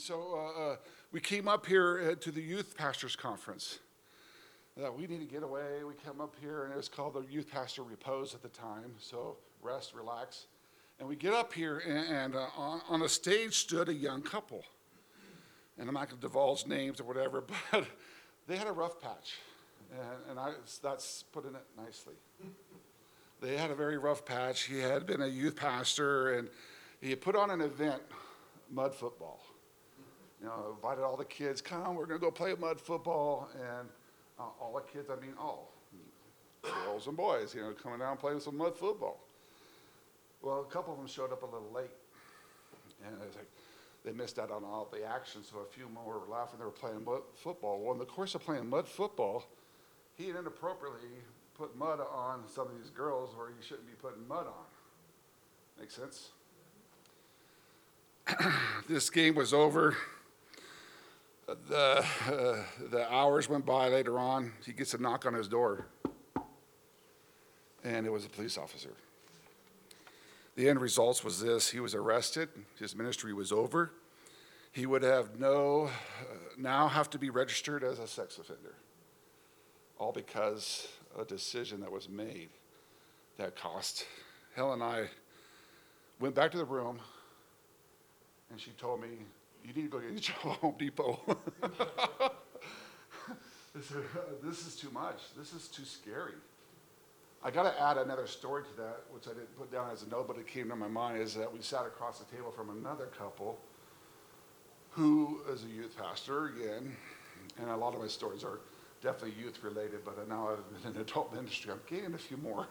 And so uh, uh, we came up here uh, to the youth pastors conference. Uh, we need to get away. We come up here, and it was called the Youth Pastor Repose at the time. So rest, relax. And we get up here, and, and on, on a stage stood a young couple. And I'm not going to divulge names or whatever, but they had a rough patch. And, and I, that's putting it nicely. They had a very rough patch. He had been a youth pastor, and he had put on an event, mud football. You know, invited all the kids, come, we're going to go play mud football. And uh, all the kids, I mean, all girls and boys, you know, coming down playing some mud football. Well, a couple of them showed up a little late. And it was like, they missed out on all the action, so a few more were and they were playing mud football. Well, in the course of playing mud football, he had inappropriately put mud on some of these girls where he shouldn't be putting mud on. Make sense? this game was over. The, uh, the hours went by later on. He gets a knock on his door, and it was a police officer. The end results was this he was arrested, his ministry was over. He would have no, uh, now have to be registered as a sex offender, all because a decision that was made that cost. Helen and I went back to the room, and she told me, You need to go get your job at Home Depot. this is too much. This is too scary. I got to add another story to that, which I didn't put down as a note, but it came to my mind, is that we sat across the table from another couple who is a youth pastor again, and a lot of my stories are definitely youth related, but now I've been in adult ministry. I'm getting a few more.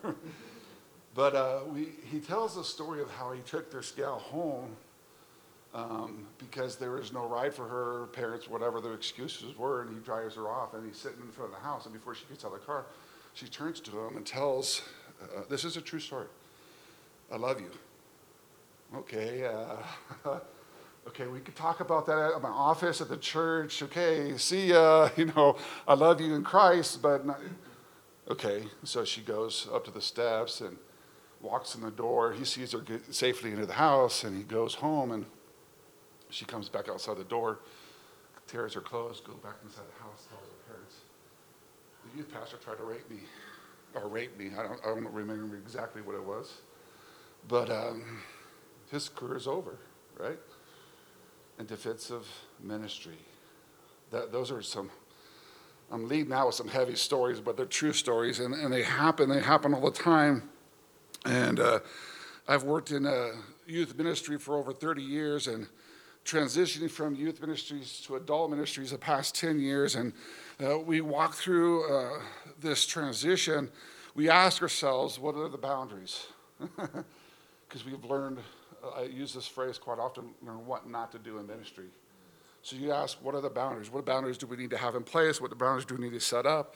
but uh, we, he tells the story of how he took this gal home um, because there was no ride for her parents, whatever the excuses were, and he drives her off, and he's sitting in front of the house, and before she gets out of the car, she turns to him and tells, uh, "This is a true story. I love you." Okay. Uh, okay, we could talk about that at my office, at the church. Okay, see ya. You know, I love you in Christ, but not. okay. So she goes up to the steps and walks in the door. He sees her get safely into the house, and he goes home, and she comes back outside the door, tears her clothes, goes back inside the house, tells her parents, "The youth pastor tried to rape me, or rape me. I don't, I don't remember exactly what it was, but um, his career is over, right?" and defensive ministry. That, those are some, I'm leading out with some heavy stories, but they're true stories, and, and they happen. They happen all the time. And uh, I've worked in a youth ministry for over 30 years and transitioning from youth ministries to adult ministries the past 10 years. And uh, we walk through uh, this transition. We ask ourselves, what are the boundaries? Because we've learned I use this phrase quite often, learn what not to do in ministry. So you ask, what are the boundaries? What boundaries do we need to have in place? What boundaries do we need to set up?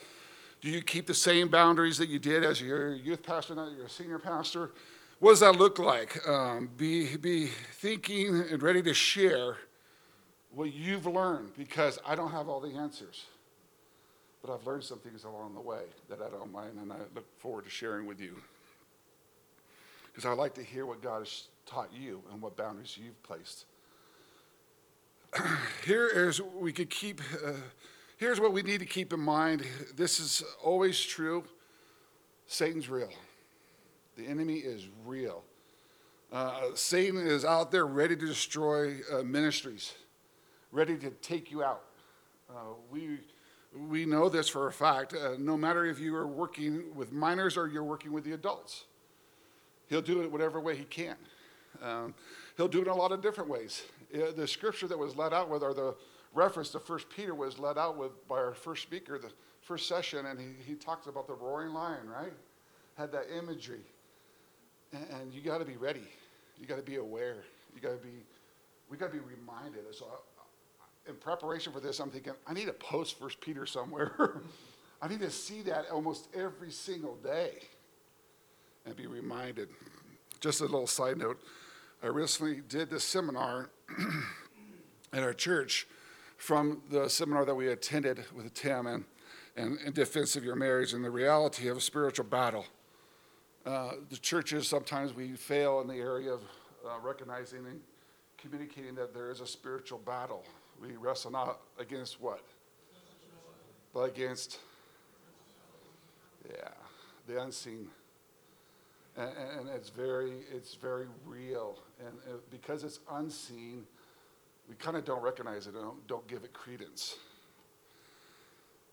Do you keep the same boundaries that you did as your youth pastor, now you're a senior pastor? What does that look like? Um, be, be thinking and ready to share what you've learned because I don't have all the answers. But I've learned some things along the way that I don't mind and I look forward to sharing with you. Because I like to hear what God has taught you and what boundaries you've placed. Here is we could keep. Uh, here's what we need to keep in mind. This is always true. Satan's real. The enemy is real. Uh, Satan is out there ready to destroy uh, ministries, ready to take you out. Uh, we we know this for a fact. Uh, no matter if you are working with minors or you're working with the adults, he'll do it whatever way he can. Um, he'll do it in a lot of different ways. Uh, the scripture that was led out with, or the reference to First Peter was led out with by our first speaker, the first session, and he, he talks about the roaring lion, right? Had that imagery. And, and you got to be ready. You got to be aware. You got to be, we got to be reminded. So, uh, in preparation for this, I'm thinking, I need to post First Peter somewhere. I need to see that almost every single day and be reminded. Just a little side note I recently did this seminar at our church from the seminar that we attended with Tim and, and in defense of your marriage and the reality of a spiritual battle. Uh, the churches, sometimes we fail in the area of uh, recognizing and communicating that there is a spiritual battle. We wrestle not against what? But against, yeah, the unseen. And, and it's very, it's very real. And uh, because it's unseen, we kind of don't recognize it and don't, don't give it credence.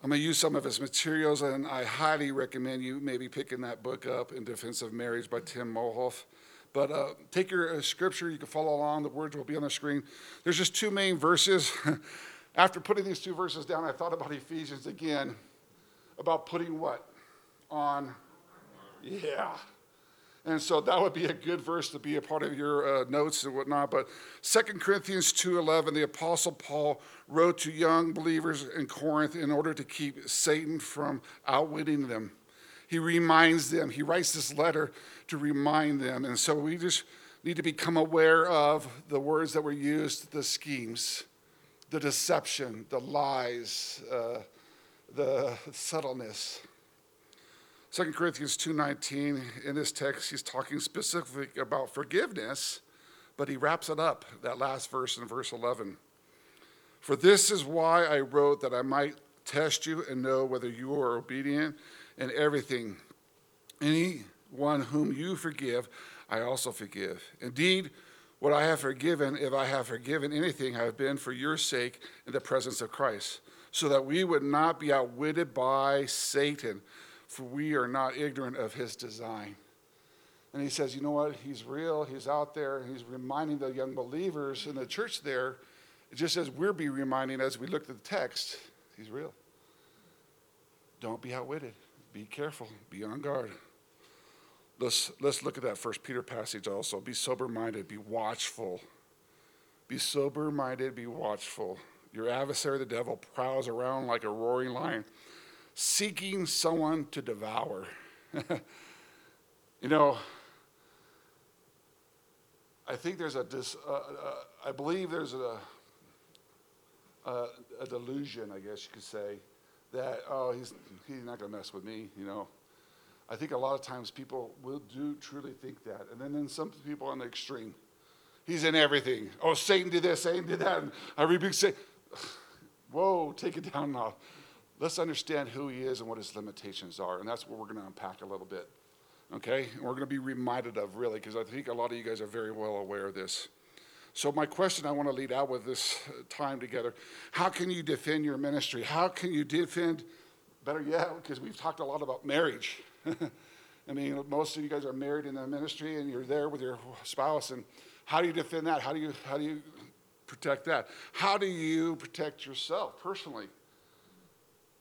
I'm going to use some of his materials, and I highly recommend you maybe picking that book up, In Defense of Marriage by Tim Muehlhoff. But uh, take your uh, scripture, you can follow along, the words will be on the screen. There's just two main verses. After putting these two verses down, I thought about Ephesians again, about putting what? On. Yeah. And so that would be a good verse to be a part of your uh, notes and whatnot. But 2 Corinthians 2.11, the Apostle Paul wrote to young believers in Corinth in order to keep Satan from outwitting them. He reminds them, he writes this letter to remind them. And so we just need to become aware of the words that were used, the schemes, the deception, the lies, uh, the subtleness. 2 Corinthians 2:19 in this text he's talking specifically about forgiveness, but he wraps it up that last verse in verse 11. For this is why I wrote that I might test you and know whether you are obedient in everything. Anyone whom you forgive, I also forgive. Indeed, what I have forgiven, if I have forgiven anything, I have been for your sake in the presence of Christ, so that we would not be outwitted by Satan for we are not ignorant of his design. And he says, you know what? He's real. He's out there. And he's reminding the young believers in the church there, just as we're be reminding as we look at the text, he's real. Don't be outwitted. Be careful. Be on guard. Let's, let's look at that first Peter passage also. Be sober minded. Be watchful. Be sober minded. Be watchful. Your adversary, the devil, prowls around like a roaring lion seeking someone to devour. you know, I think there's a, dis, uh, uh, I believe there's a, a, a, delusion, I guess you could say, that, oh, he's, he's not going to mess with me, you know. I think a lot of times people will do truly think that. And then, then some people on the extreme. He's in everything. Oh, Satan did this, Satan did that. And I rebuke Satan. Whoa, take it down now let's understand who he is and what his limitations are. And that's what we're going to unpack a little bit. Okay? And we're going to be reminded of, really, because I think a lot of you guys are very well aware of this. So, my question I want to lead out with this uh, time together how can you defend your ministry? How can you defend, better yet, because we've talked a lot about marriage. I mean, most of you guys are married in the ministry and you're there with your spouse. And how do you defend that? How do you, how do you protect that? How do you protect yourself personally?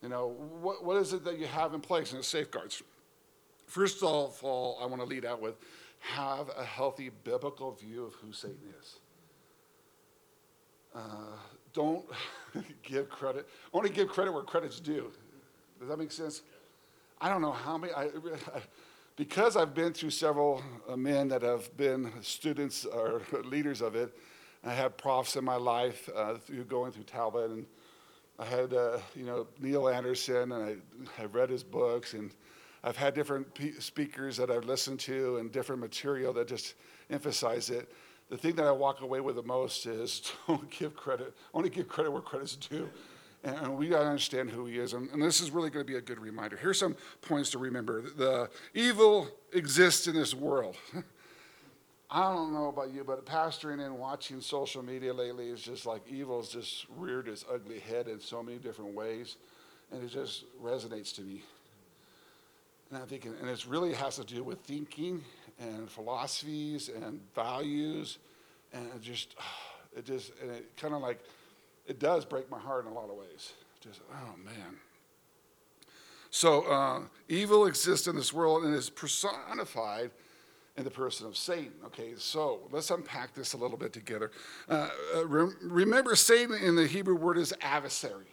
You know, what, what is it that you have in place and safeguards? First of all, I want to lead out with have a healthy biblical view of who Satan is. Uh, don't give credit, only give credit where credit's due. Does that make sense? I don't know how many, I, I, because I've been through several uh, men that have been students or leaders of it, I had profs in my life uh, through going through Talbot and I had, uh, you know, Neil Anderson, and I, I've read his books, and I've had different pe- speakers that I've listened to and different material that just emphasize it. The thing that I walk away with the most is don't give credit, only give credit where credit's due. And, and we got to understand who he is. And, and this is really going to be a good reminder. Here's some points to remember the evil exists in this world. I don't know about you, but pastoring and watching social media lately is just like evil's just reared its ugly head in so many different ways, and it just resonates to me. And I'm thinking, and it really has to do with thinking and philosophies and values, and it just, it just, and it kind of like, it does break my heart in a lot of ways. Just, oh man. So uh, evil exists in this world and is personified in the person of Satan. Okay, so let's unpack this a little bit together. Uh, uh, re- remember, Satan in the Hebrew word is adversary.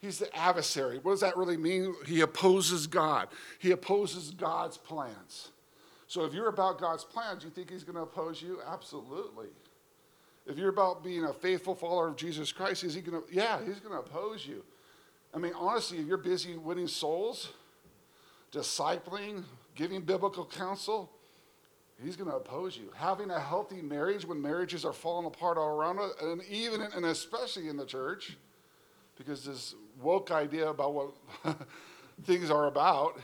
He's the adversary. What does that really mean? He opposes God, he opposes God's plans. So if you're about God's plans, you think he's going to oppose you? Absolutely. If you're about being a faithful follower of Jesus Christ, is he going to? Yeah, he's going to oppose you. I mean, honestly, if you're busy winning souls, discipling, giving biblical counsel, He's going to oppose you. Having a healthy marriage when marriages are falling apart all around us, and even and especially in the church, because this woke idea about what things are about.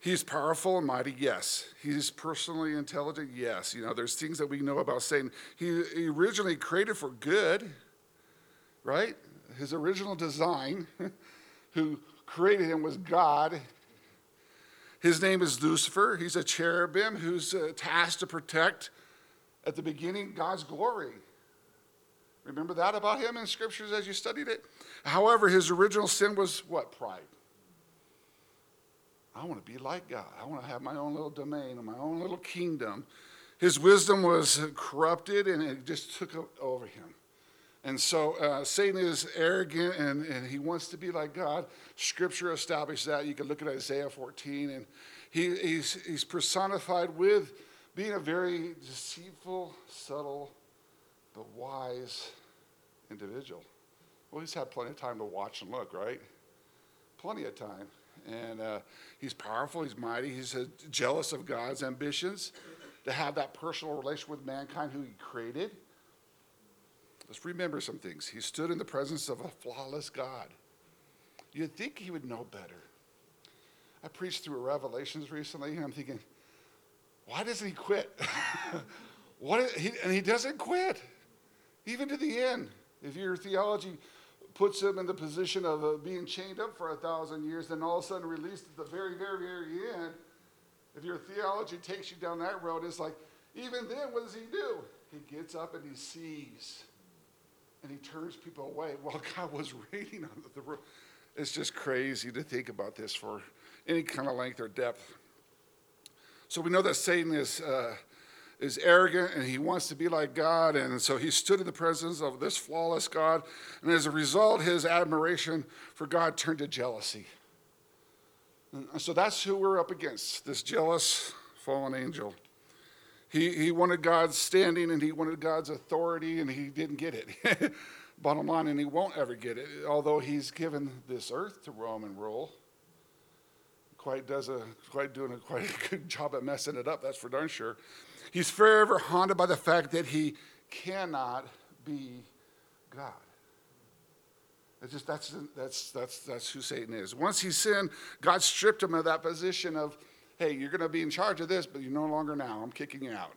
He's powerful and mighty, yes. He's personally intelligent, yes. You know, there's things that we know about Satan. He, he originally created for good, right? His original design, who created him was God. His name is Lucifer. He's a cherubim who's uh, tasked to protect, at the beginning, God's glory. Remember that about him in scriptures as you studied it? However, his original sin was what? Pride. I want to be like God. I want to have my own little domain and my own little kingdom. His wisdom was corrupted and it just took over him. And so uh, Satan is arrogant and, and he wants to be like God. Scripture establishes that. You can look at Isaiah 14, and he, he's, he's personified with being a very deceitful, subtle, but wise individual. Well, he's had plenty of time to watch and look, right? Plenty of time. And uh, he's powerful, he's mighty, he's uh, jealous of God's ambitions to have that personal relationship with mankind who he created. Let's remember some things. He stood in the presence of a flawless God. You'd think he would know better. I preached through Revelations recently, and I'm thinking, why doesn't he quit? what is, he, and he doesn't quit, even to the end. If your theology puts him in the position of uh, being chained up for a thousand years, then all of a sudden released at the very, very, very end, if your theology takes you down that road, it's like, even then, what does he do? He gets up and he sees and he turns people away while God was reigning on the roof. It's just crazy to think about this for any kind of length or depth. So we know that Satan is, uh, is arrogant and he wants to be like God. And so he stood in the presence of this flawless God. And as a result, his admiration for God turned to jealousy. And so that's who we're up against this jealous fallen angel. He, he wanted God's standing and he wanted God's authority, and he didn't get it. Bottom line, and he won't ever get it, although he's given this earth to roam and rule. Quite does a quite doing a quite a good job at messing it up. That's for darn sure. He's forever haunted by the fact that he cannot be God. It's just that's that's that's that's who Satan is. Once he sinned, God stripped him of that position of hey, you're going to be in charge of this, but you're no longer now. I'm kicking you out.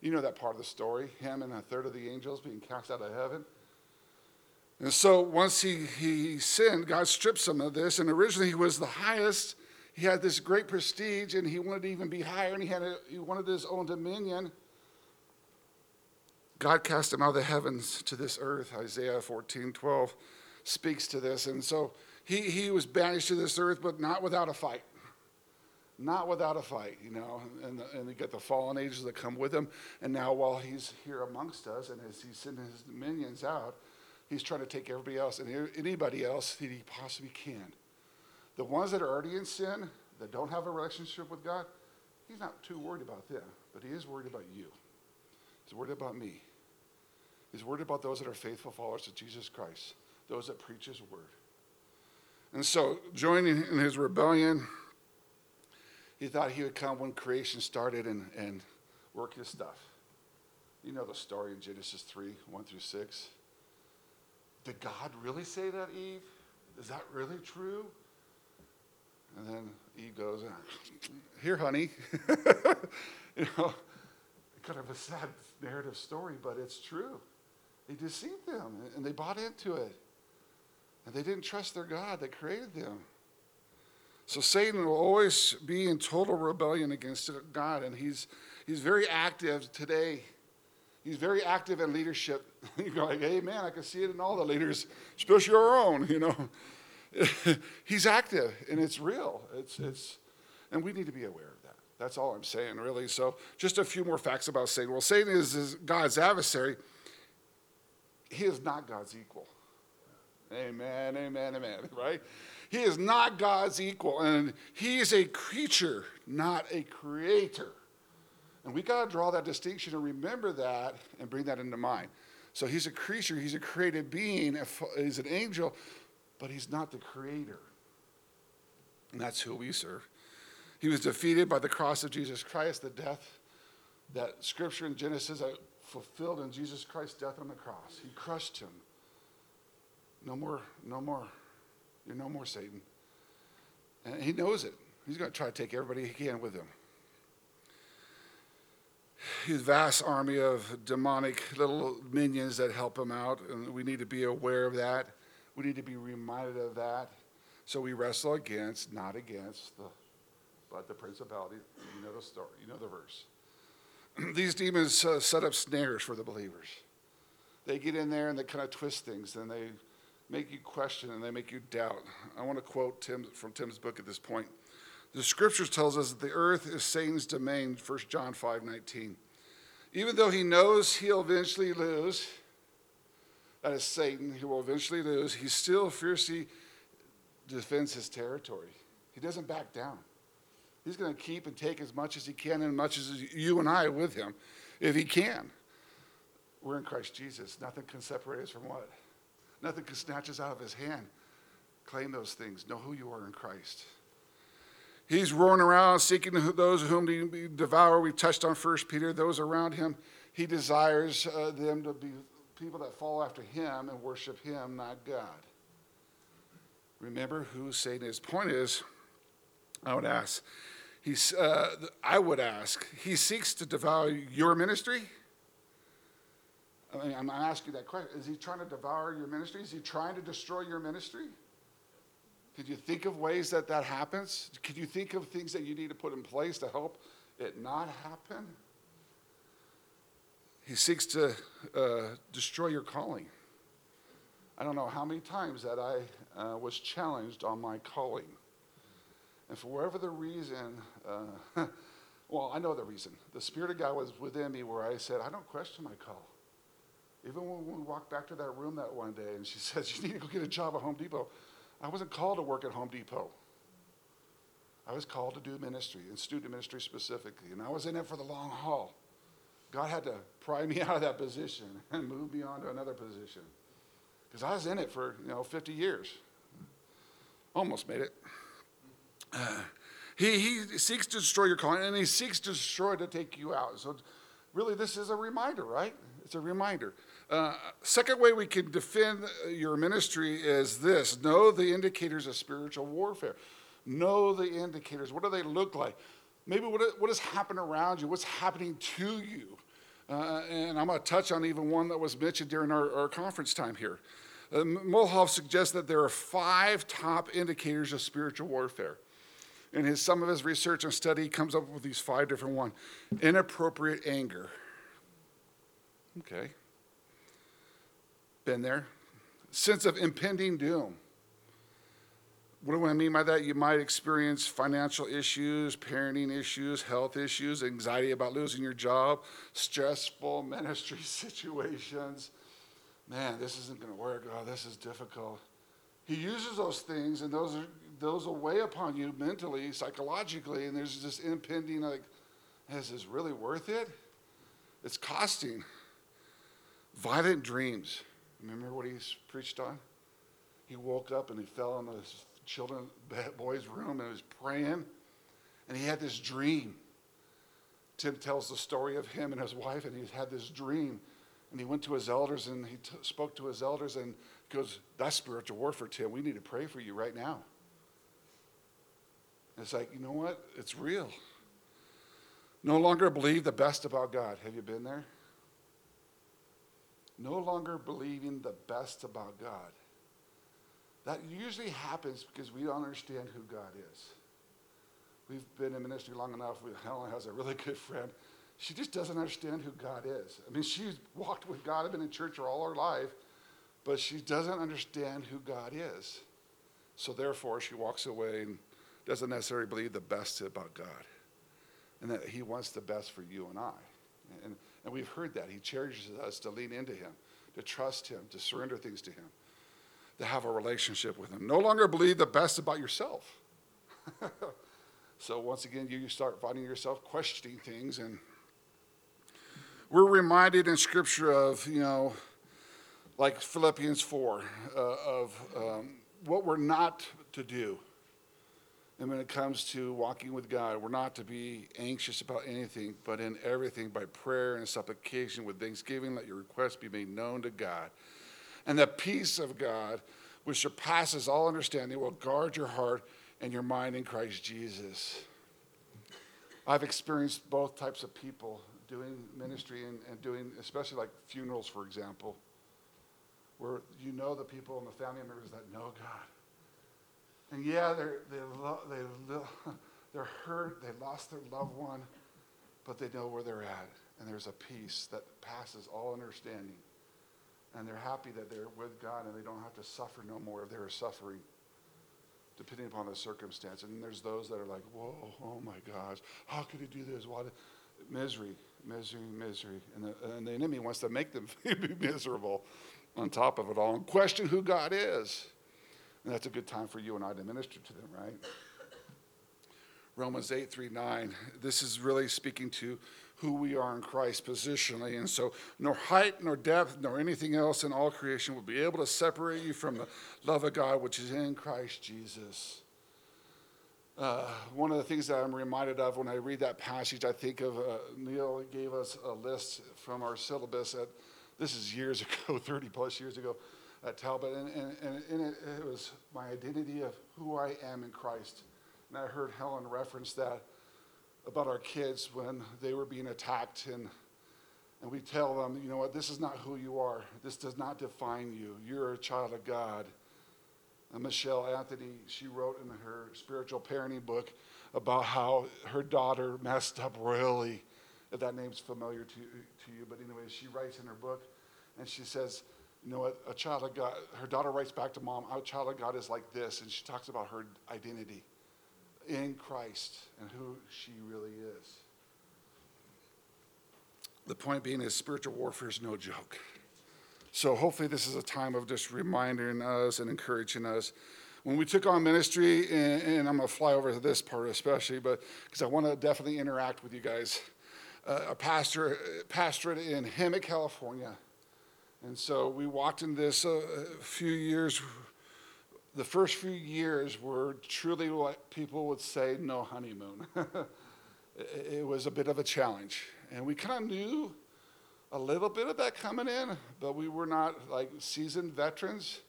You know that part of the story him and a third of the angels being cast out of heaven. And so once he, he sinned, God strips him of this. And originally he was the highest. He had this great prestige and he wanted to even be higher and he, had a, he wanted his own dominion. God cast him out of the heavens to this earth. Isaiah 14 12 speaks to this. And so he, he was banished to this earth, but not without a fight not without a fight, you know, and, the, and you get the fallen angels that come with him. And now, while he's here amongst us and as he's sending his minions out, he's trying to take everybody else and anybody else that he possibly can. The ones that are already in sin, that don't have a relationship with God, he's not too worried about them, but he is worried about you. He's worried about me. He's worried about those that are faithful followers of Jesus Christ, those that preach his word. And so, joining in his rebellion, he thought he would come when creation started and, and work his stuff. You know the story in Genesis 3 1 through 6. Did God really say that, Eve? Is that really true? And then Eve goes, ah, Here, honey. you know, kind of a sad narrative story, but it's true. He deceived them and they bought into it. And they didn't trust their God that created them. So Satan will always be in total rebellion against God, and he's, he's very active today. He's very active in leadership. you go like, hey man, I can see it in all the leaders, especially our own, you know. he's active and it's real. It's, it's, and we need to be aware of that. That's all I'm saying, really. So, just a few more facts about Satan. Well, Satan is, is God's adversary. He is not God's equal. Amen, amen, amen, right? He is not God's equal, and he is a creature, not a creator. And we got to draw that distinction and remember that and bring that into mind. So he's a creature, he's a created being, he's an angel, but he's not the creator. And that's who we serve. He was defeated by the cross of Jesus Christ, the death that scripture in Genesis uh, fulfilled in Jesus Christ's death on the cross. He crushed him. No more, no more. You're no more Satan. And he knows it. He's going to try to take everybody he can with him. His vast army of demonic little minions that help him out, and we need to be aware of that. We need to be reminded of that. So we wrestle against, not against, the, but the principality. You know the story, you know the verse. These demons uh, set up snares for the believers. They get in there and they kind of twist things and they make you question and they make you doubt. I want to quote Tim from Tim's book at this point. The scriptures tells us that the earth is Satan's domain, 1 John 5 19. Even though he knows he'll eventually lose, that is Satan, he will eventually lose, he still fiercely defends his territory. He doesn't back down. He's going to keep and take as much as he can and as much as you and I with him, if he can. We're in Christ Jesus. Nothing can separate us from what? Nothing can snatch us out of his hand. Claim those things. Know who you are in Christ. He's roaring around seeking those whom he devour. We touched on First Peter, those around him. He desires uh, them to be people that follow after him and worship him, not God. Remember who Satan is. Point is, I would ask, he's, uh, I would ask, he seeks to devour your ministry? I mean, I'm asking that question. Is he trying to devour your ministry? Is he trying to destroy your ministry? Could you think of ways that that happens? Could you think of things that you need to put in place to help it not happen? He seeks to uh, destroy your calling. I don't know how many times that I uh, was challenged on my calling. And for whatever the reason, uh, well, I know the reason. The Spirit of God was within me where I said, I don't question my call. Even when we walked back to that room that one day and she says, You need to go get a job at Home Depot. I wasn't called to work at Home Depot. I was called to do ministry and student ministry specifically, and I was in it for the long haul. God had to pry me out of that position and move me on to another position because I was in it for you know 50 years. Almost made it. Uh, he, he seeks to destroy your calling, and he seeks to destroy to take you out. So, really, this is a reminder, right? It's a reminder. Uh, second way we can defend your ministry is this know the indicators of spiritual warfare. Know the indicators. What do they look like? Maybe what, what has happened around you? What's happening to you? Uh, and I'm going to touch on even one that was mentioned during our, our conference time here. Uh, suggests that there are five top indicators of spiritual warfare. In his, some of his research and study, comes up with these five different ones. Inappropriate anger. Okay. Been there. Sense of impending doom. What do I mean by that? You might experience financial issues, parenting issues, health issues, anxiety about losing your job, stressful ministry situations. Man, this isn't going to work. Oh, this is difficult. He uses those things, and those are those will weigh upon you mentally, psychologically, and there's this impending like, is this really worth it? It's costing. Violent dreams. Remember what he preached on? He woke up and he fell in his children boy's room and was praying, and he had this dream. Tim tells the story of him and his wife, and he had this dream. And he went to his elders and he t- spoke to his elders and goes, That's spiritual warfare, Tim. We need to pray for you right now. And it's like, you know what? It's real. No longer believe the best about God. Have you been there? No longer believing the best about God. That usually happens because we don't understand who God is. We've been in ministry long enough. Helen has a really good friend. She just doesn't understand who God is. I mean, she's walked with God, I've been in church all her life, but she doesn't understand who God is. So therefore, she walks away and doesn't necessarily believe the best about God and that He wants the best for you and I. And and we've heard that. He cherishes us to lean into Him, to trust Him, to surrender things to Him, to have a relationship with Him. No longer believe the best about yourself. so once again, you start finding yourself questioning things. And we're reminded in Scripture of, you know, like Philippians 4, uh, of um, what we're not to do. And when it comes to walking with God, we're not to be anxious about anything, but in everything by prayer and supplication with thanksgiving, let your requests be made known to God. And the peace of God, which surpasses all understanding, will guard your heart and your mind in Christ Jesus. I've experienced both types of people doing ministry and, and doing, especially like funerals, for example, where you know the people and the family members that know God and yeah, they're, they lo- they lo- they're hurt, they lost their loved one, but they know where they're at. And there's a peace that passes all understanding. And they're happy that they're with God and they don't have to suffer no more if they're suffering, depending upon the circumstance. And then there's those that are like, whoa, oh my gosh, how could he do this? What? Misery, misery, misery. And the, and the enemy wants to make them be miserable on top of it all and question who God is. And that's a good time for you and I to minister to them, right? Romans 8, 3, 9. This is really speaking to who we are in Christ positionally. And so, nor height, nor depth, nor anything else in all creation will be able to separate you from the love of God which is in Christ Jesus. Uh, one of the things that I'm reminded of when I read that passage, I think of uh, Neil gave us a list from our syllabus. At, this is years ago, 30 plus years ago at Talbot, and, and, and in it, it was my identity of who I am in Christ. And I heard Helen reference that about our kids when they were being attacked, and, and we tell them, you know what, this is not who you are. This does not define you. You're a child of God. And Michelle Anthony, she wrote in her spiritual parenting book about how her daughter messed up royally, if that name's familiar to, to you. But anyway, she writes in her book, and she says, you know what, a child of God, her daughter writes back to mom, a child of God is like this, and she talks about her identity in Christ and who she really is. The point being is spiritual warfare is no joke. So hopefully this is a time of just reminding us and encouraging us. When we took on ministry, and, and I'm going to fly over to this part especially, but because I want to definitely interact with you guys. Uh, a pastor, pastorate in Hemet, California, and so we walked in this uh, a few years. The first few years were truly what people would say no honeymoon. it was a bit of a challenge. And we kind of knew a little bit of that coming in, but we were not like seasoned veterans.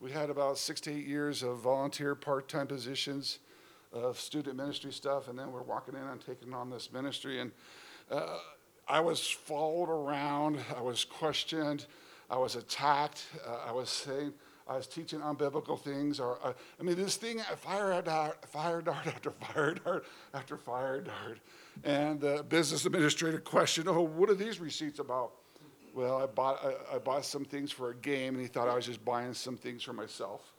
We had about six to eight years of volunteer part time positions of student ministry stuff, and then we're walking in and taking on this ministry. And uh, I was followed around, I was questioned. I was attacked. Uh, I was saying, I was teaching unbiblical things. Or uh, I mean, this thing, fire dart, fire dart after fire dart after fire dart. And the business administrator questioned, "Oh, what are these receipts about?" Well, I bought I, I bought some things for a game, and he thought I was just buying some things for myself.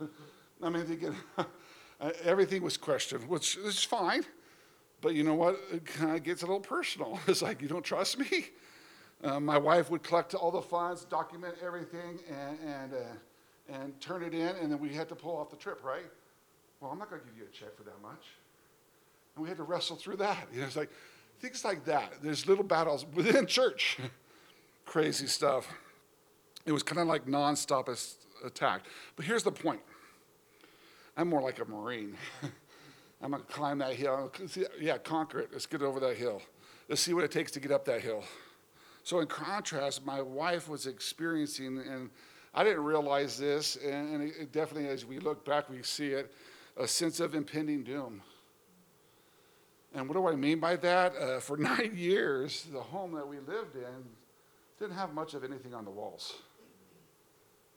I mean, thinking everything was questioned, which is fine. But you know what? It kind of gets a little personal. It's like you don't trust me. Uh, my wife would collect all the funds, document everything, and, and, uh, and turn it in, and then we had to pull off the trip, right? Well, I'm not going to give you a check for that much. And we had to wrestle through that. You know, it's like things like that. There's little battles within church. Crazy stuff. It was kind of like nonstop attack. But here's the point I'm more like a Marine. I'm going to climb that hill. Yeah, conquer it. Let's get over that hill. Let's see what it takes to get up that hill. So, in contrast, my wife was experiencing, and I didn't realize this, and, and it definitely, as we look back, we see it a sense of impending doom. And what do I mean by that? Uh, for nine years, the home that we lived in didn't have much of anything on the walls.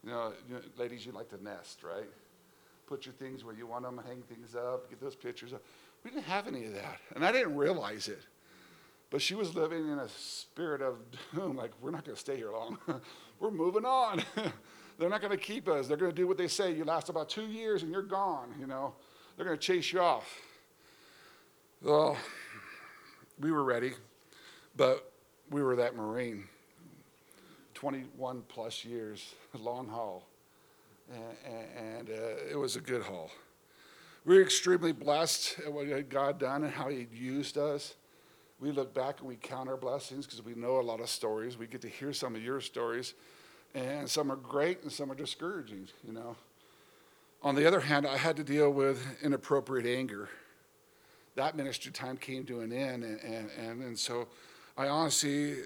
You know, you know, ladies, you like to nest, right? Put your things where you want them, hang things up, get those pictures up. We didn't have any of that, and I didn't realize it. But she was living in a spirit of doom, like, we're not going to stay here long. we're moving on. They're not going to keep us. They're going to do what they say. You last about two years and you're gone, you know. They're going to chase you off. Well, we were ready, but we were that Marine. 21 plus years, long haul. And, and uh, it was a good haul. We were extremely blessed at what God done and how He used us we look back and we count our blessings because we know a lot of stories. We get to hear some of your stories, and some are great and some are discouraging, you know. On the other hand, I had to deal with inappropriate anger. that ministry time came to an end. And, and, and, and so I honestly,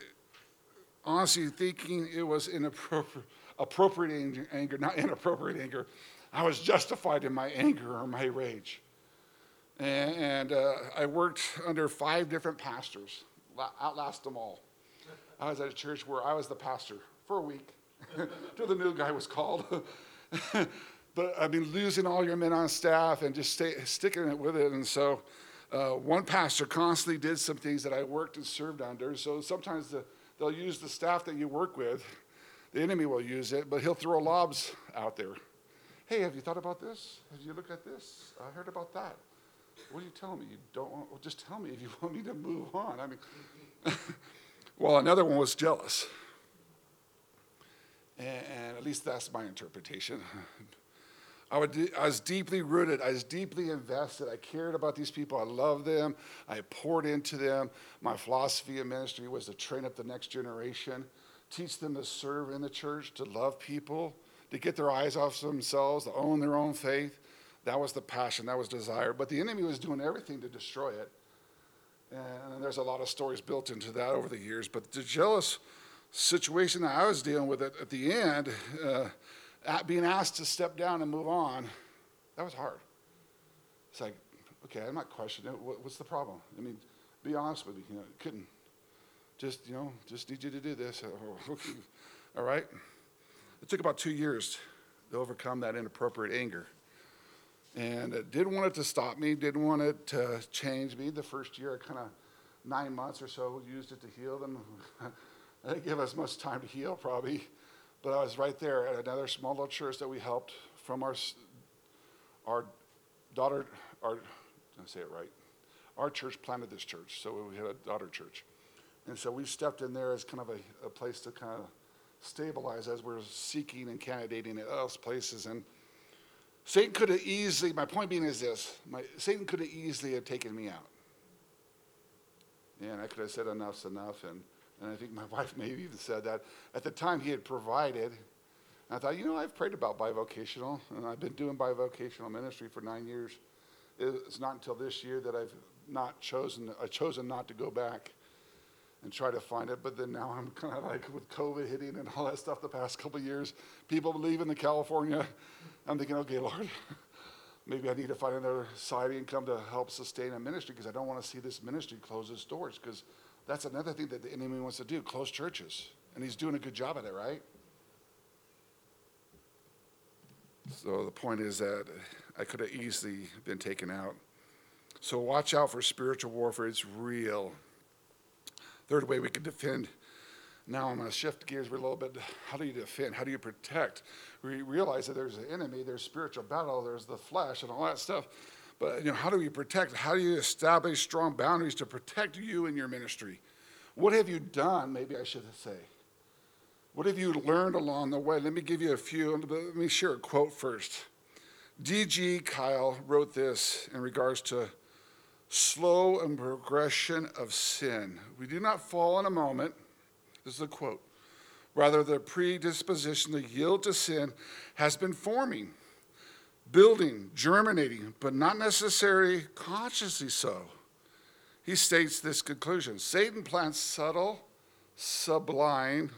honestly thinking it was inappropriate, appropriate anger, not inappropriate anger. I was justified in my anger or my rage. And, and uh, I worked under five different pastors, outlast them all. I was at a church where I was the pastor for a week till the new guy was called. but I mean, losing all your men on staff and just stay, sticking it with it. And so, uh, one pastor constantly did some things that I worked and served under. So sometimes the, they'll use the staff that you work with. The enemy will use it, but he'll throw lobs out there. Hey, have you thought about this? Have you looked at this? I heard about that. What are you telling me? You don't want, well, just tell me if you want me to move on. I mean, well, another one was jealous. And, and at least that's my interpretation. I, would, I was deeply rooted. I was deeply invested. I cared about these people. I loved them. I poured into them. My philosophy of ministry was to train up the next generation, teach them to serve in the church, to love people, to get their eyes off themselves, to own their own faith. That was the passion, that was desire. But the enemy was doing everything to destroy it. And there's a lot of stories built into that over the years. But the jealous situation that I was dealing with at, at the end, uh, being asked to step down and move on, that was hard. It's like, okay, I'm not questioning it. what's the problem? I mean, be honest with me. You know, couldn't just, you know, just need you to do this. All right? It took about two years to overcome that inappropriate anger. And it didn't want it to stop me, didn't want it to change me. The first year, I kind of, nine months or so, used it to heal them. I didn't give us much time to heal, probably. But I was right there at another small little church that we helped from our, our daughter, our, I say it right, our church planted this church, so we had a daughter church. And so we stepped in there as kind of a, a place to kind of stabilize as we're seeking and candidating at else places. And Satan could have easily, my point being is this my, Satan could have easily have taken me out. And I could have said enough's enough. And and I think my wife maybe even said that. At the time, he had provided. I thought, you know, I've prayed about bivocational, and I've been doing bivocational ministry for nine years. It's not until this year that I've not chosen, I've chosen not to go back and try to find it. But then now I'm kind of like with COVID hitting and all that stuff the past couple years, people leaving the California. I'm thinking, okay, Lord, maybe I need to find another side income to help sustain a ministry because I don't want to see this ministry close its doors because that's another thing that the enemy wants to do close churches. And he's doing a good job at it, right? So the point is that I could have easily been taken out. So watch out for spiritual warfare. It's real. Third way we can defend. Now I'm going to shift gears a little bit. How do you defend? How do you protect? We realize that there's an enemy, there's spiritual battle, there's the flesh, and all that stuff. But you know, how do you protect? How do you establish strong boundaries to protect you and your ministry? What have you done? Maybe I should say. What have you learned along the way? Let me give you a few. Let me share a quote first. D.G. Kyle wrote this in regards to slow and progression of sin. We do not fall in a moment. This is a quote. Rather, the predisposition to yield to sin has been forming building, germinating, but not necessarily consciously so. He states this conclusion Satan plants subtle, sublime,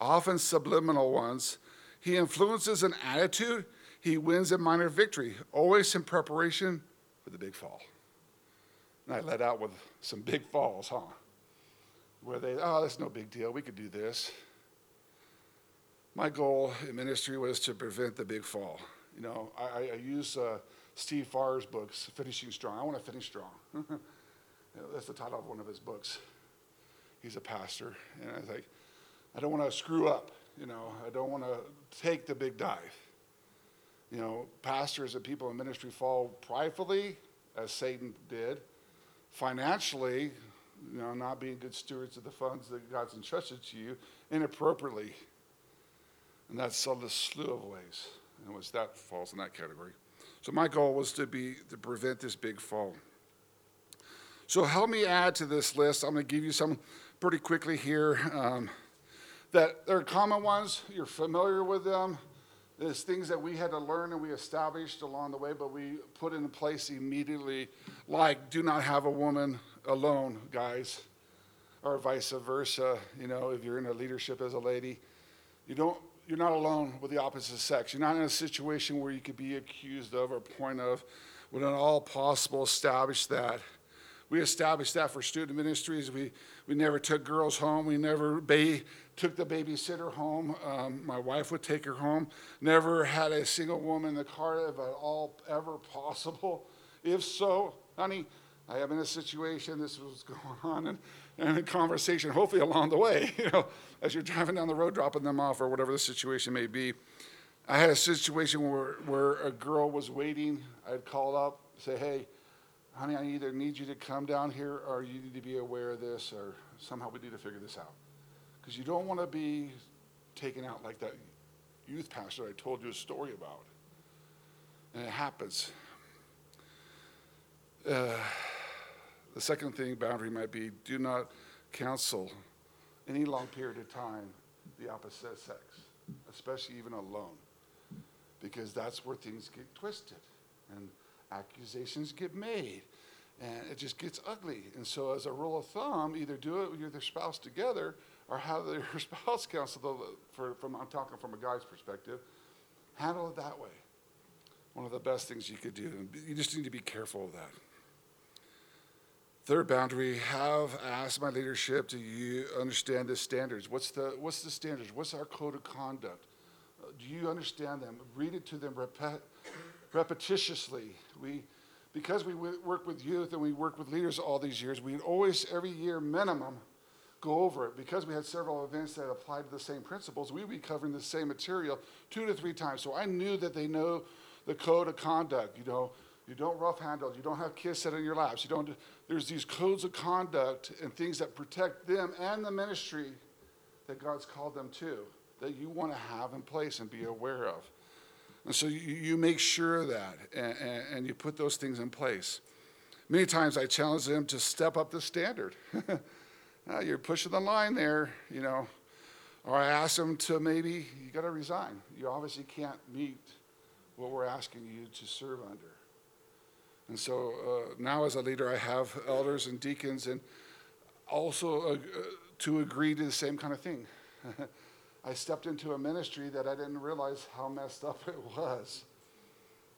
often subliminal ones. He influences an attitude, he wins a minor victory, always in preparation for the big fall. And I let out with some big falls, huh? Where they, oh, that's no big deal, we could do this. My goal in ministry was to prevent the big fall. You know, I, I use uh, Steve Farrar's books, Finishing Strong. I want to finish strong. That's the title of one of his books. He's a pastor. And I was like, I don't want to screw up. You know, I don't want to take the big dive. You know, pastors and people in ministry fall pridefully, as Satan did, financially, you know, not being good stewards of the funds that God's entrusted to you, inappropriately. And that's a slew of ways and was that falls in that category. So my goal was to be to prevent this big fall. So help me add to this list. I'm going to give you some pretty quickly here. Um, that there are common ones. You're familiar with them. There's things that we had to learn and we established along the way, but we put in place immediately, like do not have a woman alone, guys, or vice versa. You know, if you're in a leadership as a lady, you don't, you're not alone with the opposite sex. You're not in a situation where you could be accused of or point of. When at all possible, establish that. We established that for student ministries. We, we never took girls home. We never ba- took the babysitter home. Um, my wife would take her home. Never had a single woman in the car if at all ever possible. If so, honey, I am in a situation, this was going on, and, and a conversation, hopefully along the way, you know, as you're driving down the road, dropping them off, or whatever the situation may be. I had a situation where, where a girl was waiting. I'd call up, say, hey, honey, I either need you to come down here or you need to be aware of this or somehow we need to figure this out. Because you don't want to be taken out like that youth pastor I told you a story about. And it happens. Uh, the second thing, boundary might be do not counsel any long period of time the opposite sex, especially even alone, because that's where things get twisted and accusations get made and it just gets ugly. And so, as a rule of thumb, either do it with your spouse together or have your spouse counsel. For, from I'm talking from a guy's perspective, handle it that way. One of the best things you could do. You just need to be careful of that. Third boundary, have asked my leadership do you understand the standards. What's the, what's the standards? What's our code of conduct? Uh, do you understand them? Read it to them repet, repetitiously. We, because we work with youth and we work with leaders all these years, we always, every year minimum, go over it. Because we had several events that applied to the same principles, we would be covering the same material two to three times. So I knew that they know the code of conduct. You know, you don't rough handle. You don't have kids sit in your laps. You don't. There's these codes of conduct and things that protect them and the ministry that God's called them to that you want to have in place and be aware of. And so you, you make sure of that and, and, and, you put those things in place. Many times I challenge them to step up the standard. now ah, you're pushing the line there, you know. Or I ask them to maybe, you got to resign. You obviously can't meet what we're asking you to serve under. And so uh, now, as a leader, I have elders and deacons, and also uh, to agree to the same kind of thing. I stepped into a ministry that I didn't realize how messed up it was.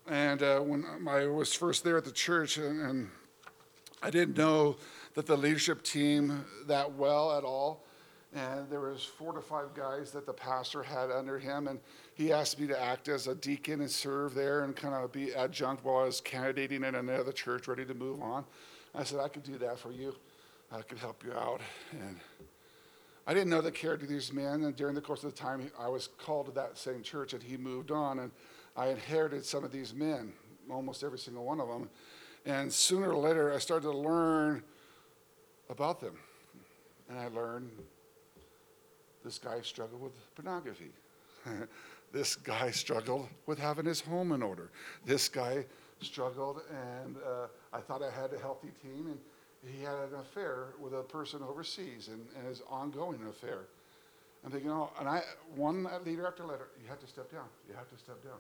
And uh, when I was first there at the church, and, and I didn't know that the leadership team that well at all and there was four to five guys that the pastor had under him and he asked me to act as a deacon and serve there and kind of be adjunct while i was candidating in another church ready to move on. I said i could do that for you. I could help you out. And i didn't know the character of these men and during the course of the time i was called to that same church and he moved on and i inherited some of these men almost every single one of them. And sooner or later i started to learn about them. And i learned this guy struggled with pornography. this guy struggled with having his home in order. This guy struggled, and uh, I thought I had a healthy team, and he had an affair with a person overseas, and, and his ongoing affair. I'm thinking, oh, and I, one leader after letter, you have to step down. You have to step down.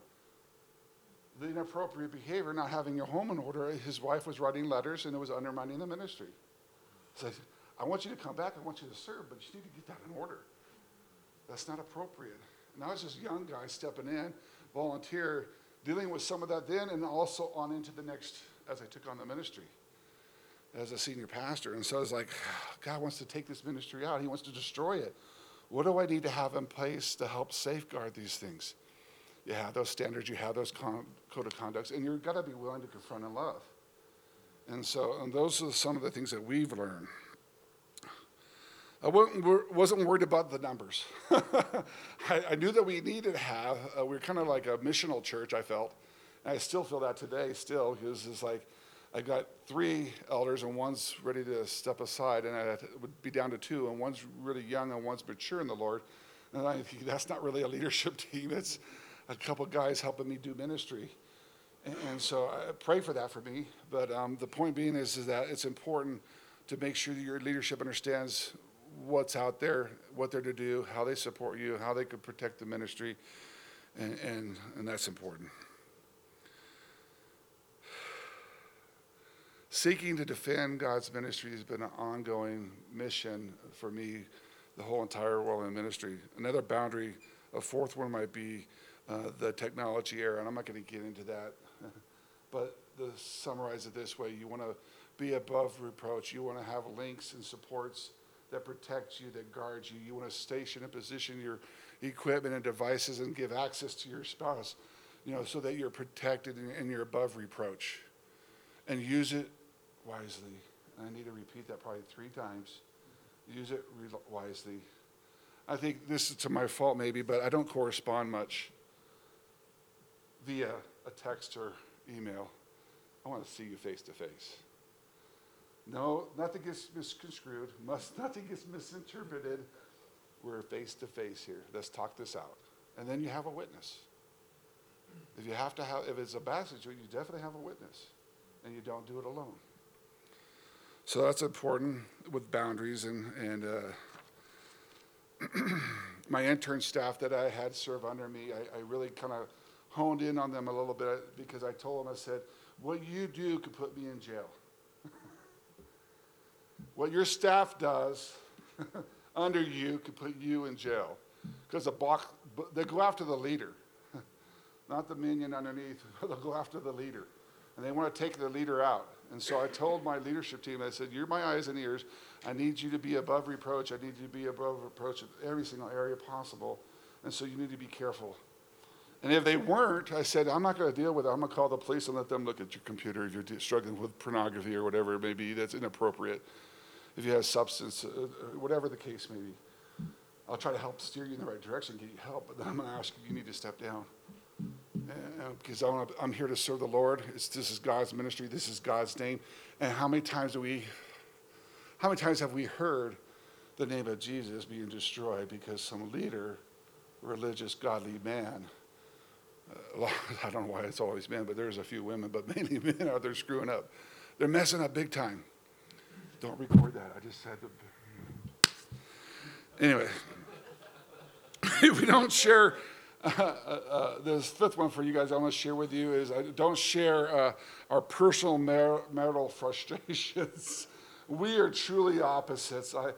The inappropriate behavior, not having your home in order, his wife was writing letters, and it was undermining the ministry. So I said, I want you to come back, I want you to serve, but you need to get that in order. That's not appropriate. And I was this young guy stepping in, volunteer, dealing with some of that then, and also on into the next as I took on the ministry as a senior pastor. And so I was like, God wants to take this ministry out, He wants to destroy it. What do I need to have in place to help safeguard these things? You have those standards, you have those con- code of conducts, and you've got to be willing to confront and love. And so, and those are some of the things that we've learned. I wasn't worried about the numbers. I, I, knew that we needed to have, uh, we are kind of like a missional church, I felt. And I still feel that today, still, because it's like I got three elders and one's ready to step aside, and I would be down to two, and one's really young and one's mature in the Lord. And I think that's not really a leadership team, it's a couple guys helping me do ministry. And, and so I pray for that for me. But um, the point being is, is that it's important to make sure that your leadership understands what's out there, what they're to do, how they support you, how they could protect the ministry. And, and, and that's important. Seeking to defend God's ministry has been an ongoing mission for me the whole entire world in ministry. Another boundary, a fourth one might be uh, the technology era, and I'm not going to get into that. but to summarize it this way you want to be above reproach, you want to have links and supports that protects you, that guards you. You want to station and position your equipment and devices and give access to your spouse, you know, so that you're protected and, and you're above reproach. And use it wisely. I need to repeat that probably three times. Use it wisely. I think this is to my fault, maybe, but I don't correspond much via a text or email. I want to see you face to face. No, nothing gets misconstrued. Must nothing gets misinterpreted. We're face to face here. Let's talk this out, and then you have a witness. If you have to have, if it's a situation, you definitely have a witness, and you don't do it alone. So that's important with boundaries and and. Uh, my intern staff that I had serve under me, I, I really kind of honed in on them a little bit because I told them, I said, what you do could put me in jail. What your staff does under you could put you in jail because the they go after the leader, not the minion underneath. They'll go after the leader, and they want to take the leader out. And so I told my leadership team, I said, "You're my eyes and ears. I need you to be above reproach. I need you to be above reproach in every single area possible. And so you need to be careful." And if they weren't, I said, I'm not going to deal with it. I'm going to call the police and let them look at your computer if you're struggling with pornography or whatever it may be that's inappropriate. If you have substance, uh, uh whatever the case may be. I'll try to help steer you in the right direction, get you help, but then I'm going to ask you, you need to step down. because I am here to serve the Lord. It's, this is God's ministry. This is God's name. And how many times do we, how many times have we heard the name of Jesus being destroyed because some leader, religious, godly man, uh, I don't know why it's always men, but there's a few women, but mainly men out there screwing up. They're messing up big time. Don't record that. I just said that. Anyway, we don't share, uh, uh, uh, this fifth one for you guys I want to share with you is I don't share uh, our personal mar- marital frustrations. we are truly opposites. I,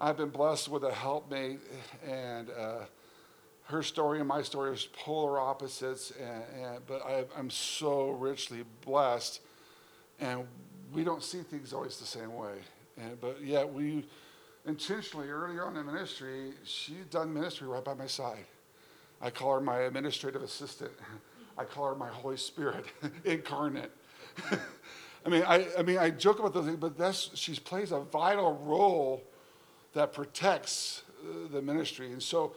I've been blessed with a helpmate, and uh, her story and my story are polar opposites, and, and, but I, I'm so richly blessed, and we don't see things always the same way. And, but yet we intentionally, earlier on in ministry, she's done ministry right by my side. I call her my administrative assistant. I call her my Holy Spirit incarnate. I mean, I, I mean, I joke about those things, but that's, she plays a vital role that protects uh, the ministry. And so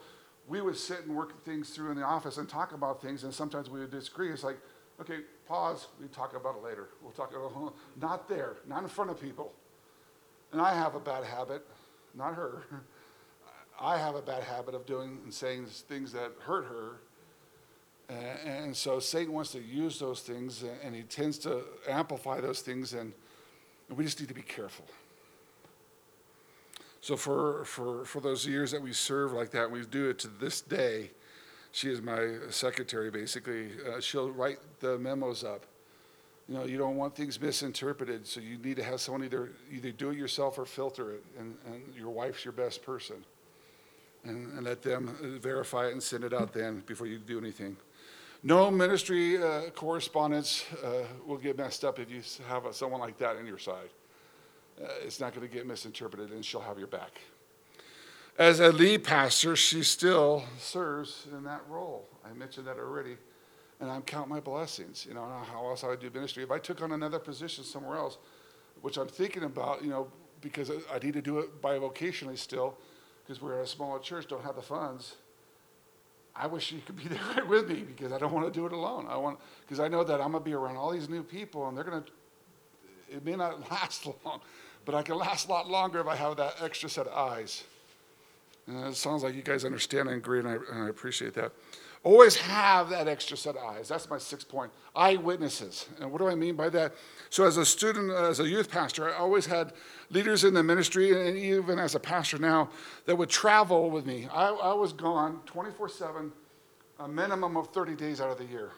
we would sit and work things through in the office and talk about things, and sometimes we would disagree. It's like, okay, pause, we talk about it later. We'll talk about not there, not in front of people. And I have a bad habit, not her. I have a bad habit of doing and saying things that hurt her. And, so Satan wants to use those things, and he tends to amplify those things, and we just need to be careful. So for, for, for those years that we serve like that, we do it to this day. She is my secretary, basically. Uh, she'll write the memos up. You know, you don't want things misinterpreted, so you need to have someone either either do it yourself or filter it, and, and your wife's your best person. And, and let them verify it and send it out then before you do anything. No ministry uh, correspondence uh, will get messed up if you have someone like that on your side uh, it's not going to get misinterpreted and she'll have your back. As a lead pastor, she still serves in that role. I mentioned that already. And I'm counting my blessings. You know, how else I would do ministry. If I took on another position somewhere else, which I'm thinking about, you know, because I need to do it bivocationally still, because we're in a smaller church, don't have the funds. I wish you could be there right with me because I don't want to do it alone. I want because I know that I'm gonna be around all these new people and they're gonna. It may not last long, but I can last a lot longer if I have that extra set of eyes. And it sounds like you guys understand and agree, and I, and I appreciate that. Always have that extra set of eyes. That's my sixth point. Eyewitnesses. And what do I mean by that? So, as a student, uh, as a youth pastor, I always had leaders in the ministry, and even as a pastor now, that would travel with me. I, I was gone 24 7 a minimum of 30 days out of the year.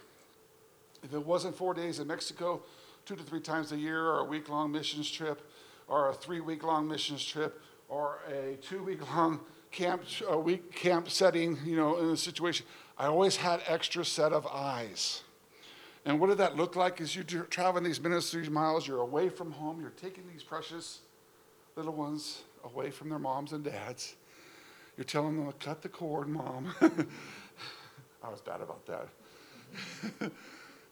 If it wasn't four days in Mexico, two to three times a year, or a week long missions trip, or a three week long missions trip, or a two week long camp, a week camp setting, you know, in a situation, I always had extra set of eyes. And what did that look like? As you're traveling these ministry miles, you're away from home, you're taking these precious little ones away from their moms and dads. You're telling them to cut the cord, mom. I was bad about that.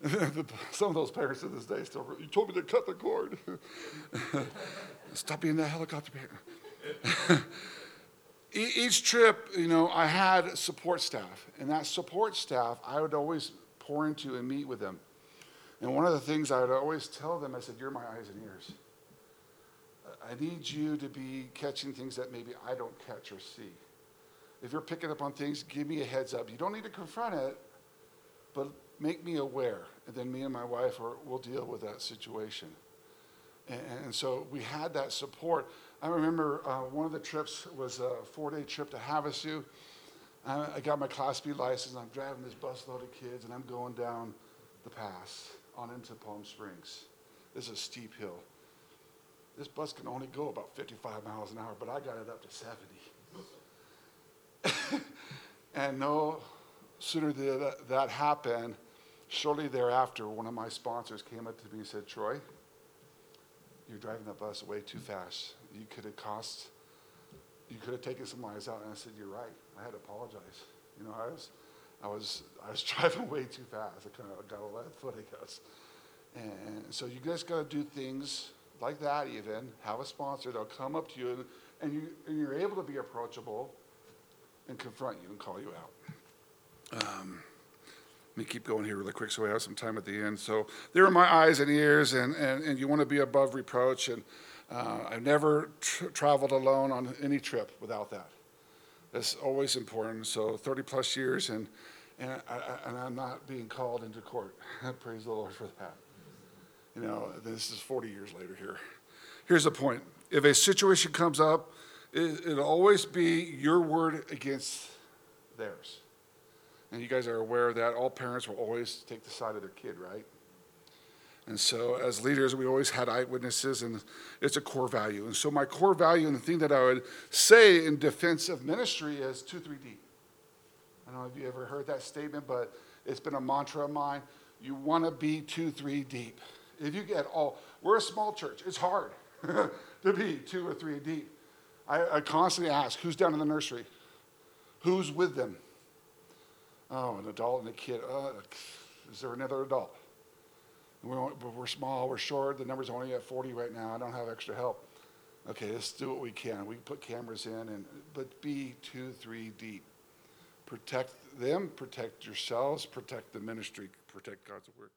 Some of those parents to this day still, you told me to cut the cord. Stop being that helicopter parent. Each trip, you know, I had support staff, and that support staff, I would always pour into and meet with them. And one of the things I would always tell them, I said, You're my eyes and ears. I need you to be catching things that maybe I don't catch or see. If you're picking up on things, give me a heads up. You don't need to confront it, but make me aware. And then me and my wife will deal with that situation. And, and so we had that support. I remember uh, one of the trips was a four day trip to Havasu. I, got my Class B license. I'm driving this busload of kids, and I'm going down the pass on into Palm Springs. This is a steep hill. This bus can only go about 55 miles an hour, but I got it up to 70. and no sooner did that, that happen, shortly thereafter, one of my sponsors came up to me and said, Troy, you're driving the bus way too fast. You could have cost, you could have taken some lives out. And I said, you're right. I had to apologize. You know, I was, I was, I was driving way too fast. I kind of got a left foot, I guess. And so you guys got to do things like that even. Have a sponsor. They'll come up to you and, and, you, and you're able to be approachable and confront you and call you out. Um, let me keep going here really quick so we have some time at the end. So there are my eyes and ears, and, and, and you want to be above reproach. And uh, I've never tr- traveled alone on any trip without that. That's always important. So 30 plus years, and, and, I, and I'm not being called into court. Praise the Lord for that. You know, this is 40 years later here. Here's the point if a situation comes up, it, it'll always be your word against theirs. And you guys are aware of that. All parents will always take the side of their kid, right? And so, as leaders, we always had eyewitnesses, and it's a core value. And so, my core value and the thing that I would say in defense of ministry is two, three deep. I don't know if you ever heard that statement, but it's been a mantra of mine. You want to be two, three deep. If you get all, we're a small church. It's hard to be two or three deep. I, I constantly ask, who's down in the nursery? Who's with them? Oh, an adult and a kid. Uh, is there another adult? We're, we're small, we're short. The number's only at 40 right now. I don't have extra help. Okay, let's do what we can. We put cameras in, and but be two, three deep. Protect them, protect yourselves, protect the ministry, protect God's work.